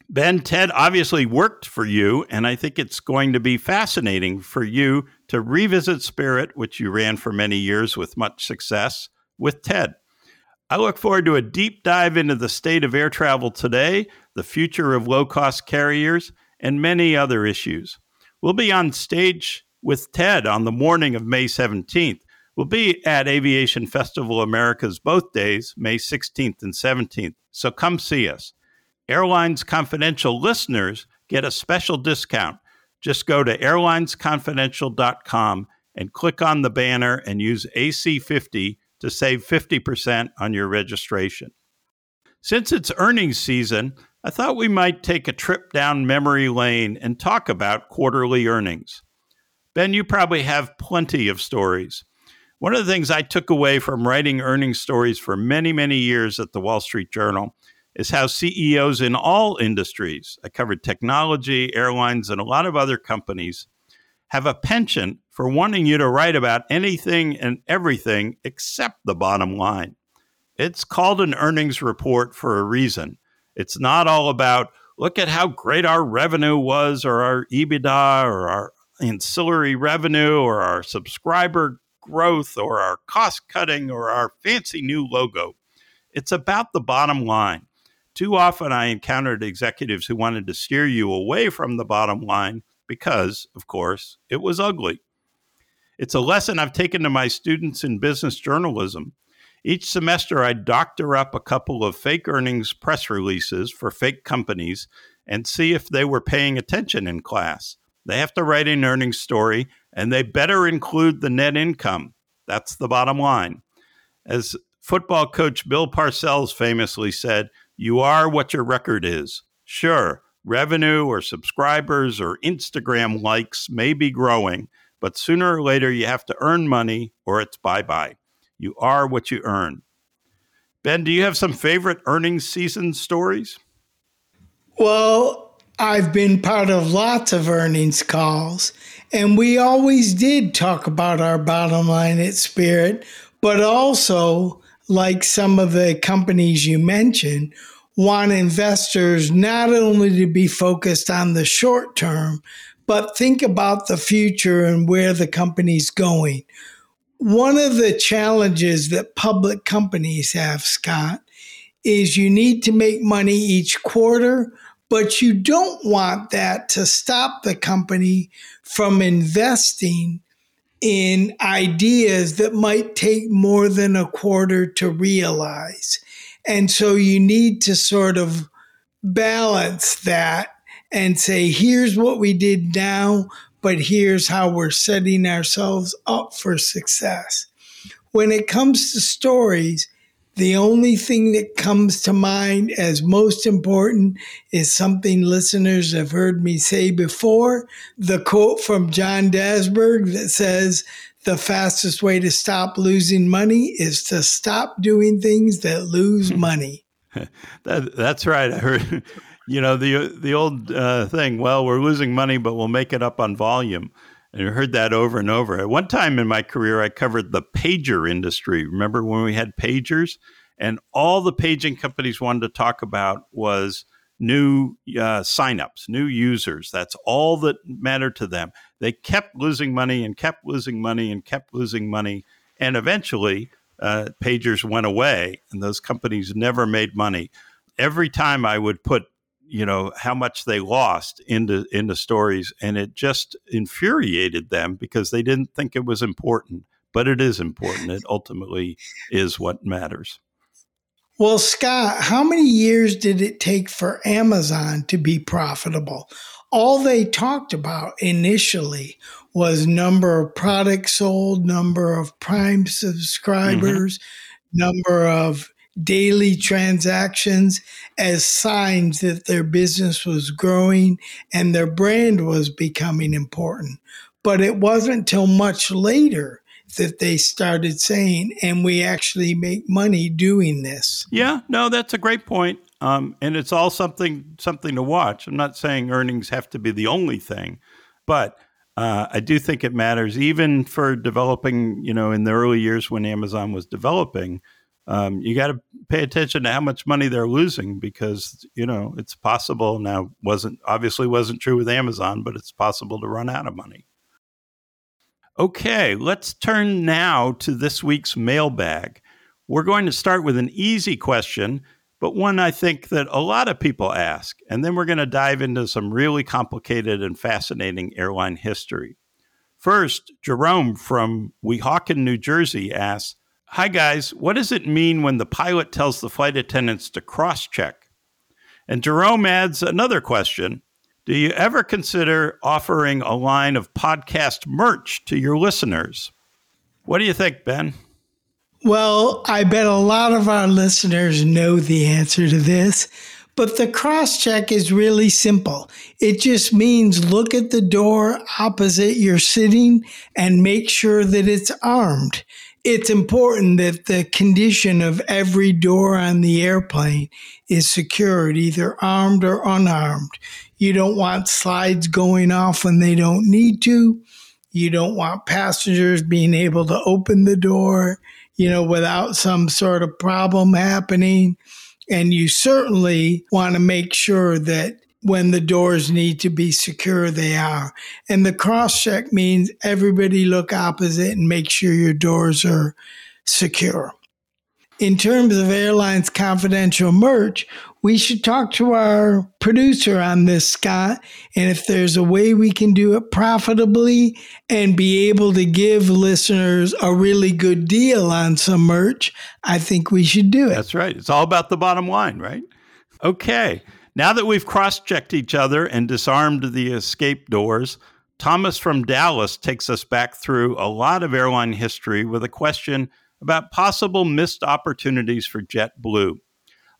Ben, Ted obviously worked for you, and I think it's going to be fascinating for you to revisit Spirit, which you ran for many years with much success, with Ted. I look forward to a deep dive into the state of air travel today, the future of low cost carriers, and many other issues. We'll be on stage with Ted on the morning of May 17th. We'll be at Aviation Festival Americas both days, May 16th and 17th. So come see us. Airlines Confidential listeners get a special discount. Just go to airlinesconfidential.com and click on the banner and use AC50 to save 50% on your registration. Since it's earnings season, I thought we might take a trip down memory lane and talk about quarterly earnings. Ben, you probably have plenty of stories. One of the things I took away from writing earnings stories for many, many years at the Wall Street Journal is how CEOs in all industries, I covered technology, airlines, and a lot of other companies, have a penchant for wanting you to write about anything and everything except the bottom line. It's called an earnings report for a reason. It's not all about, look at how great our revenue was, or our EBITDA, or our ancillary revenue, or our subscriber growth, or our cost cutting, or our fancy new logo. It's about the bottom line. Too often, I encountered executives who wanted to steer you away from the bottom line because, of course, it was ugly. It's a lesson I've taken to my students in business journalism. Each semester, I doctor up a couple of fake earnings press releases for fake companies and see if they were paying attention in class. They have to write an earnings story and they better include the net income. That's the bottom line. As football coach Bill Parcells famously said, you are what your record is. Sure, revenue or subscribers or Instagram likes may be growing, but sooner or later you have to earn money or it's bye bye. You are what you earn. Ben, do you have some favorite earnings season stories? Well, I've been part of lots of earnings calls, and we always did talk about our bottom line at Spirit, but also like some of the companies you mentioned, want investors not only to be focused on the short term, but think about the future and where the company's going. One of the challenges that public companies have, Scott, is you need to make money each quarter, but you don't want that to stop the company from investing in ideas that might take more than a quarter to realize. And so you need to sort of balance that and say, here's what we did now, but here's how we're setting ourselves up for success. When it comes to stories, the only thing that comes to mind as most important is something listeners have heard me say before the quote from John Dasburg that says, The fastest way to stop losing money is to stop doing things that lose hmm. money. that, that's right. I heard, you know, the, the old uh, thing, well, we're losing money, but we'll make it up on volume. And I heard that over and over. At one time in my career, I covered the pager industry. Remember when we had pagers? And all the paging companies wanted to talk about was new uh, signups, new users. That's all that mattered to them. They kept losing money and kept losing money and kept losing money. And eventually, uh, pagers went away, and those companies never made money. Every time I would put you know how much they lost into into stories and it just infuriated them because they didn't think it was important but it is important. It ultimately is what matters. Well scott how many years did it take for amazon to be profitable? All they talked about initially was number of products sold number of prime subscribers mm-hmm. number of daily transactions as signs that their business was growing and their brand was becoming important. But it wasn't until much later that they started saying, and we actually make money doing this. Yeah, no, that's a great point. um, and it's all something something to watch. I'm not saying earnings have to be the only thing, but uh, I do think it matters, even for developing. You know, in the early years when Amazon was developing, um, you got to pay attention to how much money they're losing because you know it's possible. Now, wasn't obviously wasn't true with Amazon, but it's possible to run out of money. Okay, let's turn now to this week's mailbag. We're going to start with an easy question but one I think that a lot of people ask. And then we're going to dive into some really complicated and fascinating airline history. First, Jerome from Weehawken, New Jersey asks Hi, guys. What does it mean when the pilot tells the flight attendants to cross check? And Jerome adds another question Do you ever consider offering a line of podcast merch to your listeners? What do you think, Ben? Well, I bet a lot of our listeners know the answer to this, but the cross check is really simple. It just means look at the door opposite you're sitting and make sure that it's armed. It's important that the condition of every door on the airplane is secured, either armed or unarmed. You don't want slides going off when they don't need to. You don't want passengers being able to open the door you know, without some sort of problem happening. And you certainly want to make sure that when the doors need to be secure, they are. And the cross check means everybody look opposite and make sure your doors are secure in terms of airlines confidential merch, we should talk to our producer on this, Scott. And if there's a way we can do it profitably and be able to give listeners a really good deal on some merch, I think we should do it. That's right. It's all about the bottom line, right? Okay. Now that we've cross checked each other and disarmed the escape doors, Thomas from Dallas takes us back through a lot of airline history with a question about possible missed opportunities for JetBlue.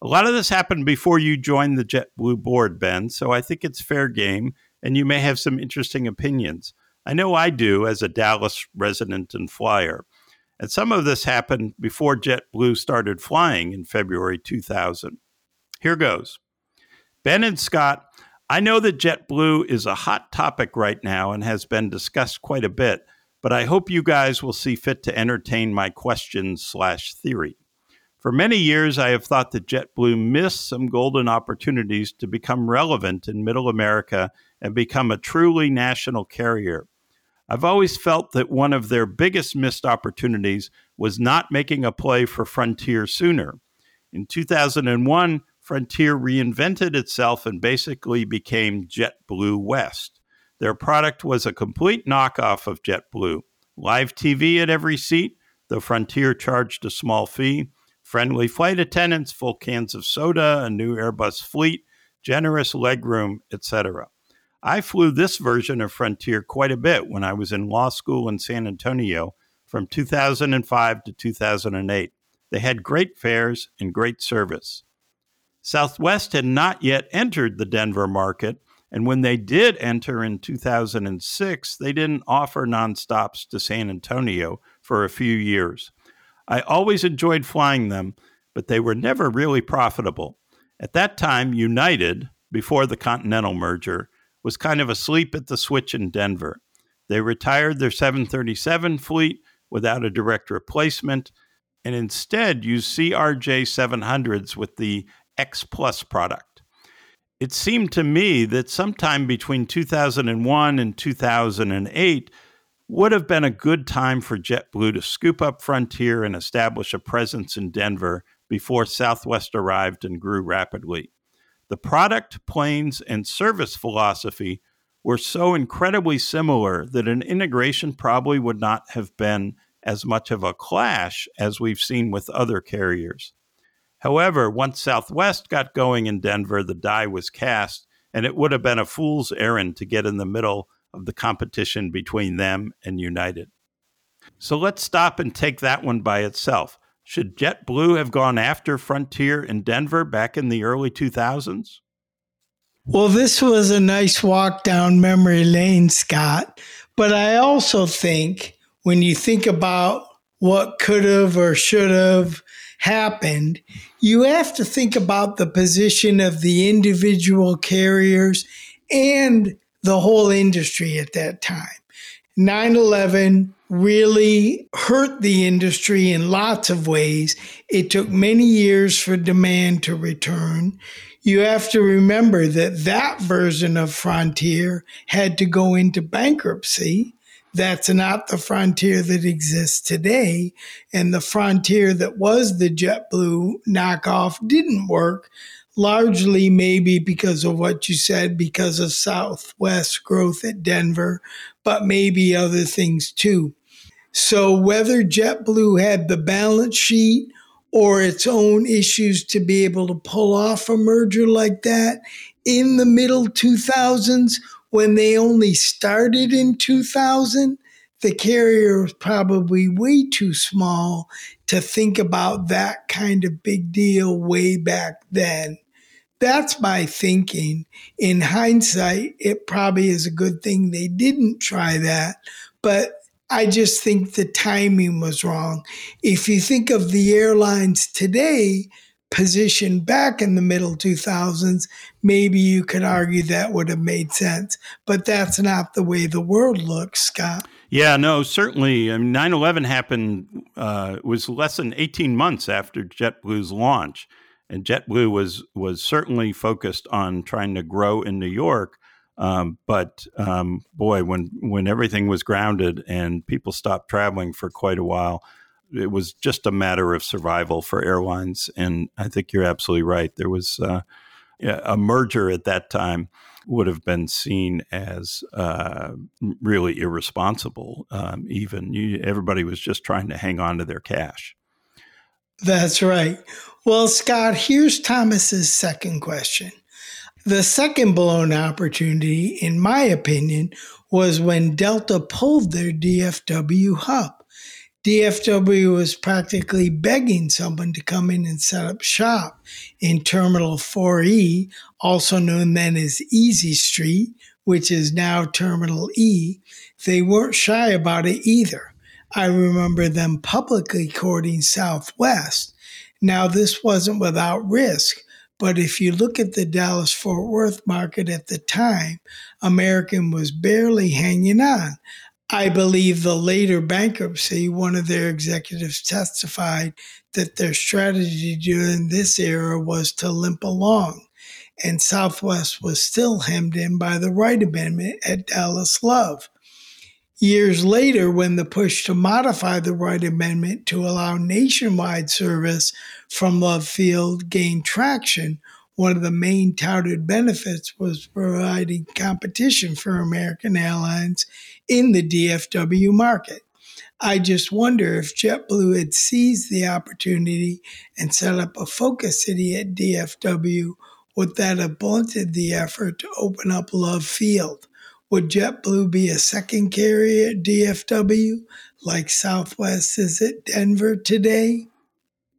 A lot of this happened before you joined the JetBlue board, Ben, so I think it's fair game, and you may have some interesting opinions. I know I do as a Dallas resident and flyer. And some of this happened before JetBlue started flying in February 2000. Here goes Ben and Scott, I know that JetBlue is a hot topic right now and has been discussed quite a bit but I hope you guys will see fit to entertain my question slash theory. For many years, I have thought that JetBlue missed some golden opportunities to become relevant in Middle America and become a truly national carrier. I've always felt that one of their biggest missed opportunities was not making a play for Frontier sooner. In 2001, Frontier reinvented itself and basically became JetBlue West. Their product was a complete knockoff of JetBlue. Live TV at every seat, the Frontier charged a small fee, friendly flight attendants, full cans of soda, a new Airbus fleet, generous legroom, etc. I flew this version of Frontier quite a bit when I was in law school in San Antonio from 2005 to 2008. They had great fares and great service. Southwest had not yet entered the Denver market, and when they did enter in 2006, they didn't offer nonstops to San Antonio for a few years. I always enjoyed flying them, but they were never really profitable. At that time, United, before the Continental merger, was kind of asleep at the switch in Denver. They retired their 737 fleet without a direct replacement and instead used CRJ 700s with the X Plus product it seemed to me that sometime between 2001 and 2008 would have been a good time for JetBlue to scoop up Frontier and establish a presence in Denver before Southwest arrived and grew rapidly. The product, planes, and service philosophy were so incredibly similar that an integration probably would not have been as much of a clash as we've seen with other carriers. However, once Southwest got going in Denver, the die was cast, and it would have been a fool's errand to get in the middle of the competition between them and United. So let's stop and take that one by itself. Should JetBlue have gone after Frontier in Denver back in the early 2000s? Well, this was a nice walk down memory lane, Scott. But I also think when you think about what could have or should have happened, you have to think about the position of the individual carriers and the whole industry at that time. 9 11 really hurt the industry in lots of ways. It took many years for demand to return. You have to remember that that version of Frontier had to go into bankruptcy. That's not the Frontier that exists today. And the Frontier that was the JetBlue knockoff didn't work largely maybe because of what you said, because of Southwest growth at Denver, but maybe other things too. So whether JetBlue had the balance sheet or its own issues to be able to pull off a merger like that in the middle 2000s when they only started in 2000, the carrier was probably way too small to think about that kind of big deal way back then that's my thinking. In hindsight, it probably is a good thing they didn't try that, but I just think the timing was wrong. If you think of the airlines today, positioned back in the middle 2000s, maybe you could argue that would have made sense. But that's not the way the world looks, Scott. Yeah, no, certainly. I mean, 9 11 happened, uh, was less than 18 months after JetBlue's launch and JetBlue was was certainly focused on trying to grow in New York. Um, but um, boy, when when everything was grounded and people stopped traveling for quite a while, it was just a matter of survival for airlines. And I think you're absolutely right. There was uh, a merger at that time would have been seen as uh, really irresponsible. Um, even you, everybody was just trying to hang on to their cash. That's right. Well, Scott, here's Thomas's second question. The second blown opportunity, in my opinion, was when Delta pulled their DFW hub. DFW was practically begging someone to come in and set up shop in Terminal 4E, also known then as Easy Street, which is now Terminal E. They weren't shy about it either. I remember them publicly courting Southwest. Now, this wasn't without risk, but if you look at the Dallas Fort Worth market at the time, American was barely hanging on. I believe the later bankruptcy, one of their executives testified that their strategy during this era was to limp along, and Southwest was still hemmed in by the Wright Amendment at Dallas Love. Years later, when the push to modify the Wright Amendment to allow nationwide service from Love Field gained traction, one of the main touted benefits was providing competition for American Airlines in the DFW market. I just wonder if JetBlue had seized the opportunity and set up a focus city at DFW, would that have blunted the effort to open up Love Field? Would JetBlue be a second carrier at DFW like Southwest is at Denver today?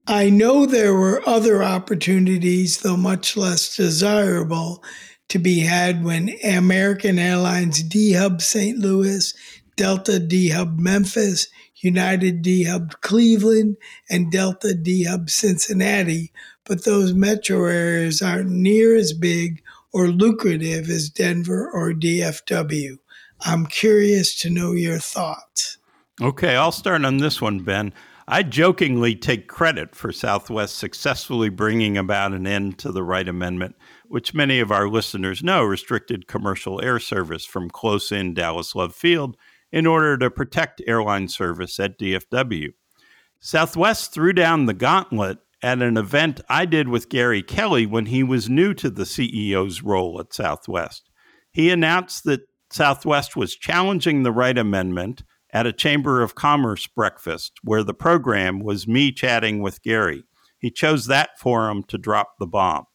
I know there were other opportunities, though much less desirable, to be had when American Airlines D Hub St. Louis, Delta D Hub Memphis, United D Hub Cleveland, and Delta D Hub Cincinnati, but those metro areas aren't near as big or lucrative as Denver or DFW? I'm curious to know your thoughts. Okay, I'll start on this one, Ben. I jokingly take credit for Southwest successfully bringing about an end to the Wright Amendment, which many of our listeners know restricted commercial air service from close in Dallas Love Field in order to protect airline service at DFW. Southwest threw down the gauntlet at an event I did with Gary Kelly when he was new to the CEO's role at Southwest. He announced that Southwest was challenging the Wright Amendment at a Chamber of Commerce breakfast where the program was me chatting with Gary. He chose that forum to drop the bomb.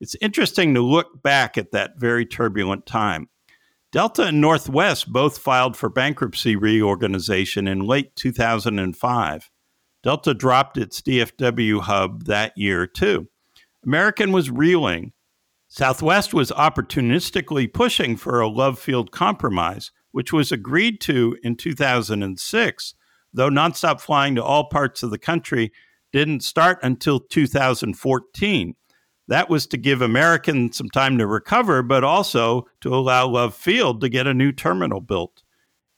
It's interesting to look back at that very turbulent time. Delta and Northwest both filed for bankruptcy reorganization in late 2005. Delta dropped its DFW hub that year, too. American was reeling. Southwest was opportunistically pushing for a Love Field compromise, which was agreed to in 2006, though nonstop flying to all parts of the country didn't start until 2014. That was to give Americans some time to recover, but also to allow Love Field to get a new terminal built.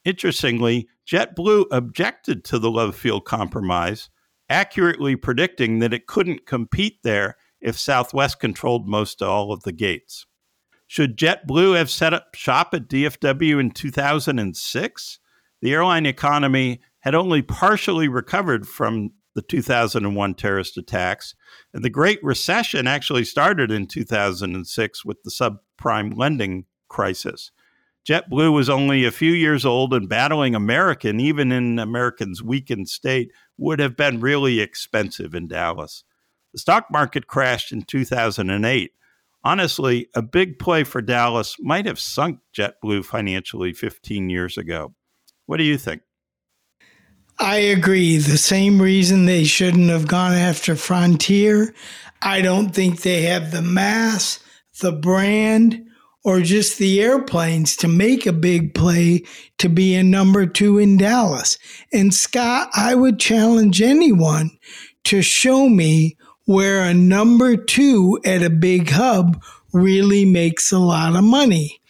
Interestingly, JetBlue objected to the Love Field compromise, accurately predicting that it couldn't compete there if Southwest controlled most of all of the gates. Should JetBlue have set up shop at DFW in 2006? The airline economy had only partially recovered from the 2001 terrorist attacks. And the Great Recession actually started in 2006 with the subprime lending crisis. JetBlue was only a few years old, and battling American, even in American's weakened state, would have been really expensive in Dallas. The stock market crashed in 2008. Honestly, a big play for Dallas might have sunk JetBlue financially 15 years ago. What do you think? I agree. The same reason they shouldn't have gone after Frontier. I don't think they have the mass, the brand, or just the airplanes to make a big play to be a number two in Dallas. And Scott, I would challenge anyone to show me where a number two at a big hub really makes a lot of money.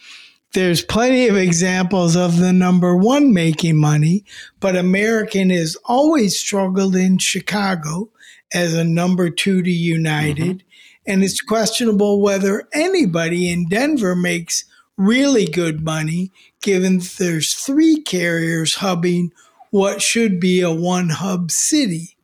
There's plenty of examples of the number one making money, but American has always struggled in Chicago as a number two to United. Mm-hmm. And it's questionable whether anybody in Denver makes really good money, given there's three carriers hubbing what should be a one hub city.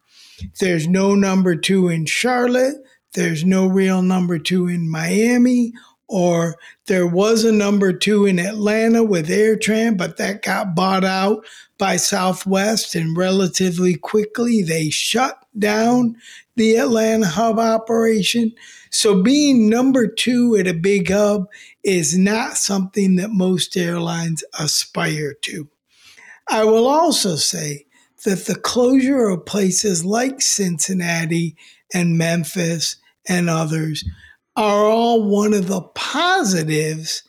There's no number two in Charlotte. There's no real number two in Miami or there was a number two in Atlanta with AirTran, but that got bought out by Southwest, and relatively quickly they shut down the Atlanta hub operation. So being number two at a big hub is not something that most airlines aspire to. I will also say that the closure of places like Cincinnati and Memphis and others are all one of the positives,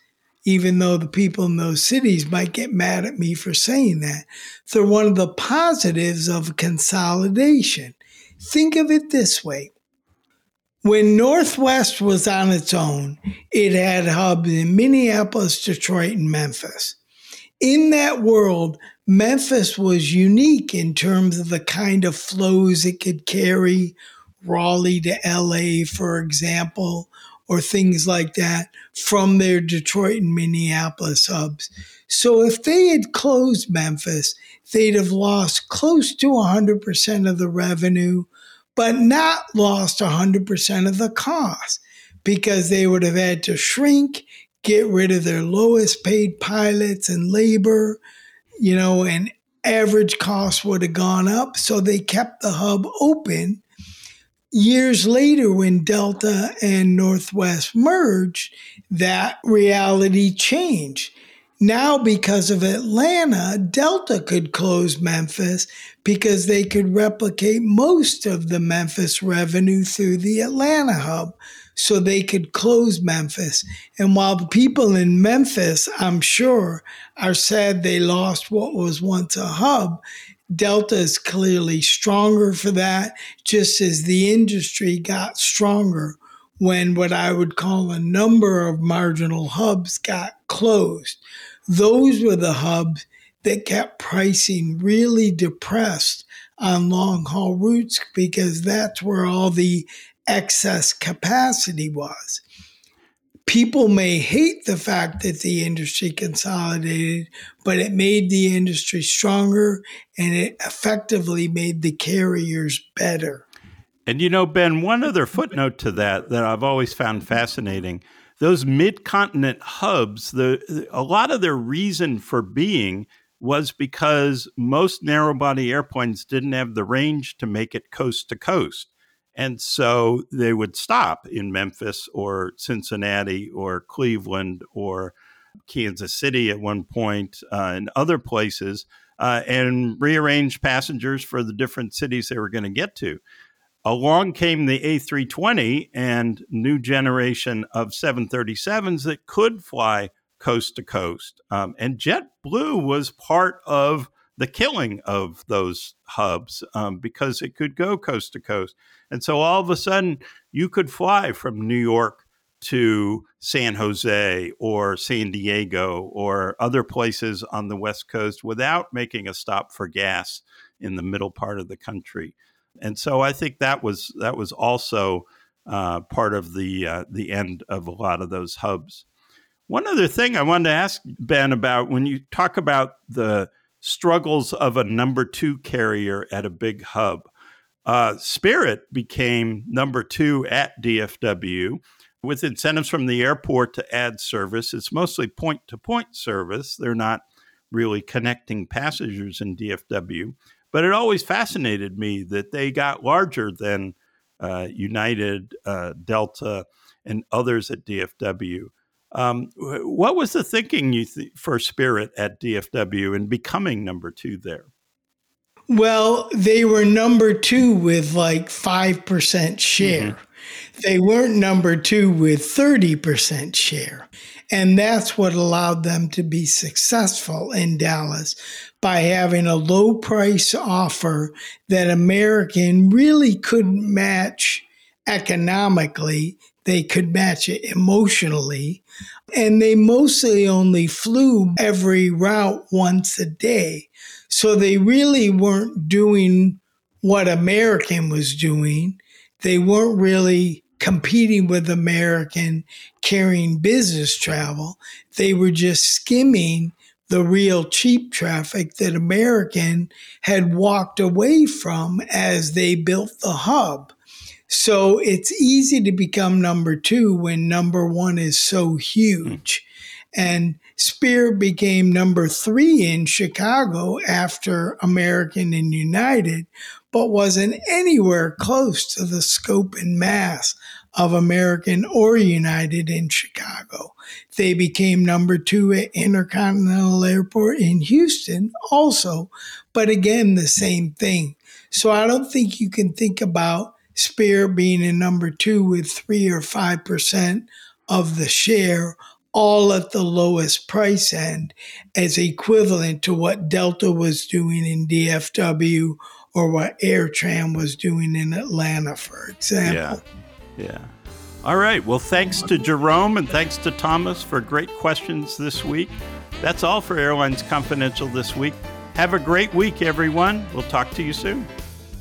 even though the people in those cities might get mad at me for saying that. They're one of the positives of consolidation. Think of it this way. When Northwest was on its own, it had hubs in Minneapolis, Detroit, and Memphis. In that world, Memphis was unique in terms of the kind of flows it could carry, Raleigh to LA, for example, or things like that from their Detroit and Minneapolis hubs. So if they had closed Memphis, they'd have lost close to 100% of the revenue, but not lost 100% of the cost because they would have had to shrink, get rid of their lowest paid pilots and labor, you know, and average costs would have gone up. So they kept the hub open years later, when Delta and Northwest merged, that reality changed. Now, because of Atlanta, Delta could close Memphis because they could replicate most of the Memphis revenue through the Atlanta hub. So they could close Memphis. And while the people in Memphis, I'm sure, are sad they lost what was once a hub, Delta is clearly stronger for that, just as the industry got stronger when what I would call a number of marginal hubs got closed. Those were the hubs that kept pricing really depressed on long haul routes because that's where all the excess capacity was people may hate the fact that the industry consolidated, but it made the industry stronger and it effectively made the carriers better. And you know, Ben, one other footnote to that that I've always found fascinating those mid continent hubs, the, a lot of their reason for being was because most narrow body airplanes didn't have the range to make it coast to coast. And so they would stop in Memphis or Cincinnati or Cleveland or Kansas City at one point uh, and other places uh, and rearrange passengers for the different cities they were going to get to. Along came the A320 and new generation of 737s that could fly coast to coast. Um, and JetBlue was part of the killing of those hubs um, because it could go coast to coast. And so all of a sudden, you could fly from New York to San Jose or San Diego or other places on the West Coast without making a stop for gas in the middle part of the country. And so I think that was that was also uh, part of the uh, the end of a lot of those hubs. One other thing I wanted to ask Ben about when you talk about the struggles of a number two carrier at a big hub. Uh, Spirit became number two at DFW with incentives from the airport to add service. It's mostly point to point service. They're not really connecting passengers in DFW. But it always fascinated me that they got larger than uh, United, uh, Delta, and others at DFW. Um, what was the thinking you th- for Spirit at DFW and becoming number two there? Well, they were number two with like 5% share. Mm-hmm. They weren't number two with 30% share. And that's what allowed them to be successful in Dallas by having a low price offer that American really couldn't match economically. They could match it emotionally. And they mostly only flew every route once a day. So they really weren't doing what American was doing. They weren't really competing with American carrying business travel. They were just skimming the real cheap traffic that American had walked away from as they built the hub. So it's easy to become number two when number one is so huge. And Spirit became number three in Chicago after American and United, but wasn't anywhere close to the scope and mass of American or United in Chicago. They became number two at Intercontinental Airport in Houston also, but again, the same thing. So I don't think you can think about Spirit being in number two with three or 5% of the share all at the lowest price end as equivalent to what Delta was doing in DFW or what AirTran was doing in Atlanta, for example. Yeah. Yeah. All right. Well, thanks to Jerome and thanks to Thomas for great questions this week. That's all for Airlines Confidential this week. Have a great week, everyone. We'll talk to you soon.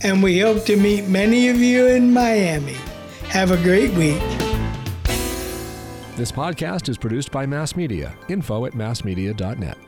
And we hope to meet many of you in Miami. Have a great week. This podcast is produced by Mass Media. Info at massmedia.net.